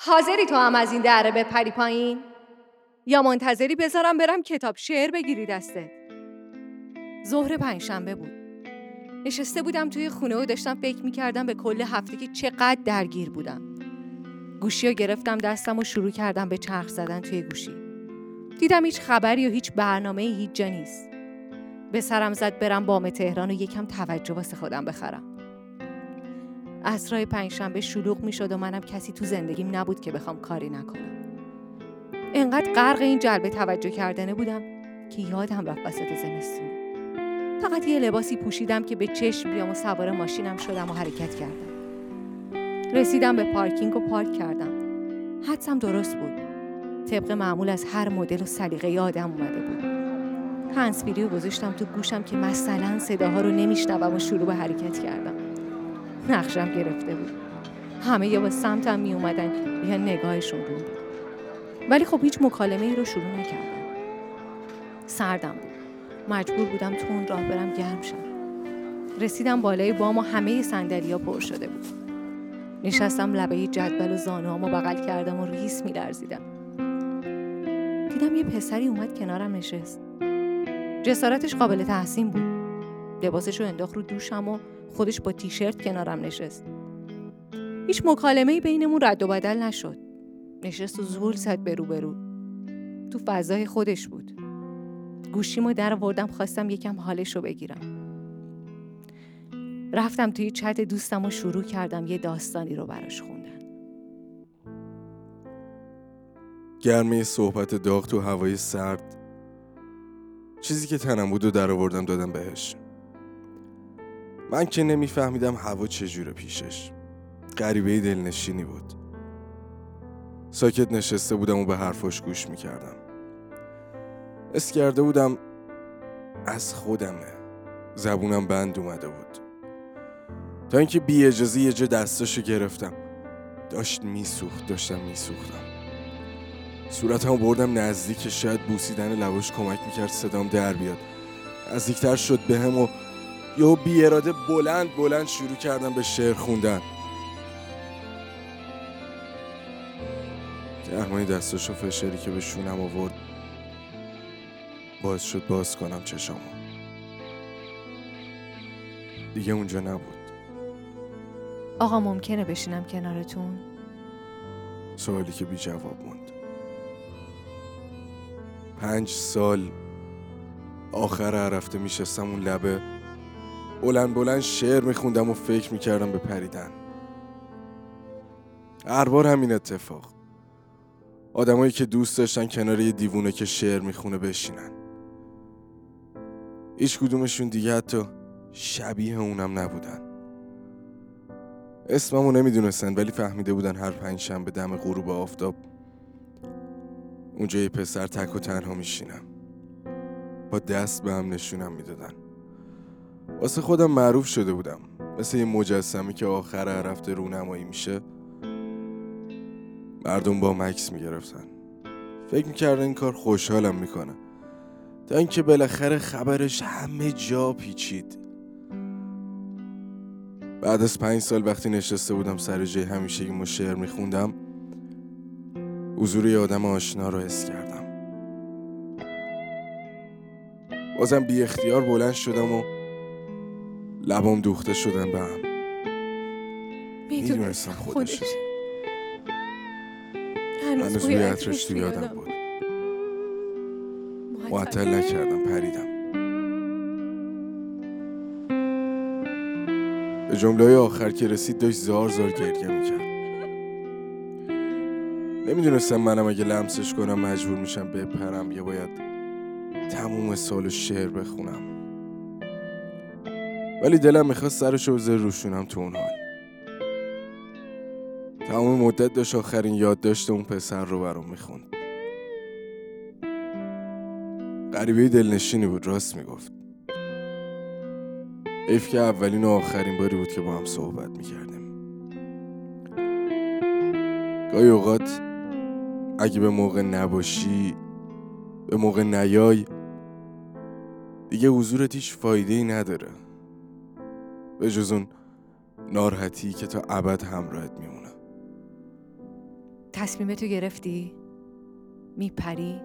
حاضری تو هم از این دره بپری پایین؟ یا منتظری بذارم برم کتاب شعر بگیری دستت؟ ظهر پنجشنبه بود. نشسته بودم توی خونه و داشتم فکر می‌کردم به کل هفته که چقدر درگیر بودم. گوشی رو گرفتم دستم و شروع کردم به چرخ زدن توی گوشی. دیدم هیچ خبری و هیچ برنامه هیچ جا نیست. به سرم زد برم بام تهران و یکم توجه واسه خودم بخرم. اسرای پنجشنبه شلوغ می شد و منم کسی تو زندگیم نبود که بخوام کاری نکنم. انقدر غرق این جلب توجه کردنه بودم که یادم رفت وسط زمستون. فقط یه لباسی پوشیدم که به چشم بیام و سوار ماشینم شدم و حرکت کردم. رسیدم به پارکینگ و پارک کردم. حدسم درست بود. طبق معمول از هر مدل و سلیقه آدم اومده بود. هنسفیری رو گذاشتم تو گوشم که مثلا صداها رو نمیشنوم و شروع به حرکت کردم. نقشم گرفته بود. همه یا به سمتم می اومدن یا نگاهشون بود. ولی خب هیچ مکالمه ای رو شروع نکردم. سردم بود. مجبور بودم تون راه برم گرم شم. رسیدم بالای بام و همه صندلیا پر شده بود. نشستم لبه جدول و زانوامو بغل کردم و ریس میلرزیدم. دیدم یه پسری اومد کنارم نشست. جسارتش قابل تحسین بود. لباسش رو انداخت رو دوشم و خودش با تیشرت کنارم نشست. هیچ مکالمه بینمون رد و بدل نشد. نشست و زول زد برو برو. تو فضای خودش بود. گوشیمو در آوردم خواستم یکم حالش رو بگیرم. رفتم توی چت دوستم و شروع کردم یه داستانی رو براش خوندن. گرمه صحبت داغ تو هوای سرد چیزی که تنم بود و در آوردم دادم بهش من که نمیفهمیدم هوا چجوره پیشش. غریبه دلنشینی بود. ساکت نشسته بودم و به حرفاش گوش می‌کردم. اس کرده بودم از خودمه. زبونم بند اومده بود. تا اینکه بی اجازه یه جا دستاشو گرفتم. داشت میسوخت داشتم میسوختم. صورتمو بردم نزدیک شاید بوسیدن لباش کمک می‌کرد صدام در بیاد. نزدیکتر شد به هم و یهو بی اراده بلند بلند شروع کردم به شعر خوندن. گرمای دستاشو فشاری که به شونم آورد باعث شد باز کنم چشامو. دیگه اونجا نبود. آقا ممکنه بشینم کنارتون؟ سوالی که بی جواب موند. پنج سال آخر هر هفته میشستم اون لبه بلند بلند شعر میخوندم و فکر می‌کردم به پریدن. هر بار همین اتفاق. آدمایی که دوست داشتن کنار یه دیوونه که شعر می‌خونه بشینن. هیچ کدومشون دیگه حتی شبیه اونم نبودن. اسممو نمی‌دونستن ولی فهمیده بودن هر پنج شنبه دم غروب آفتاب اونجا یه پسر تک و تنها میشینم. با دست به هم نشونم می‌دادن. واسه خودم معروف شده بودم. مثل یه مجسمه که آخر هر هفته رونمایی میشه. مردم با مکس می‌گرفتن. فکر می‌کردن این کار خوشحالم می‌کنه. تا اینکه بالاخره خبرش همه جا پیچید. بعد از پنج سال وقتی نشسته بودم سر جای همیشه و شعر میخوندم حضور یه آدم آشنا رو حس کردم. بازم بی اختیار بلند شدم و لبام دوخته شدن به هم. می‌دونستم خودشه هنوز بوی عطرش تو یادم بود. معطل نکردم پریدم. به جمله آخر که رسید داشت زار زار گریه می‌کرد. نمی‌دونستم منم اگه لمسش کنم مجبور میشم بپرم یا باید تموم سال شعر بخونم. ولی دلم می‌خواست سرشو بذاره روشونم تو اون حال. تمام مدت داشت آخرین یادداشت اون پسر رو برام می‌خوند. غریبه دلنشینی بود راست می‌گفت. ایف که اولین و آخرین باری بود که با هم صحبت می‌کردیم. گاهی اوقات اگه به موقع نباشی به موقع نیای دیگه حضورت هیچ فایده ای نداره. به جز اون ناراحتی که تا ابد همراهت میمونه تصمیمتو گرفتی؟ میپری؟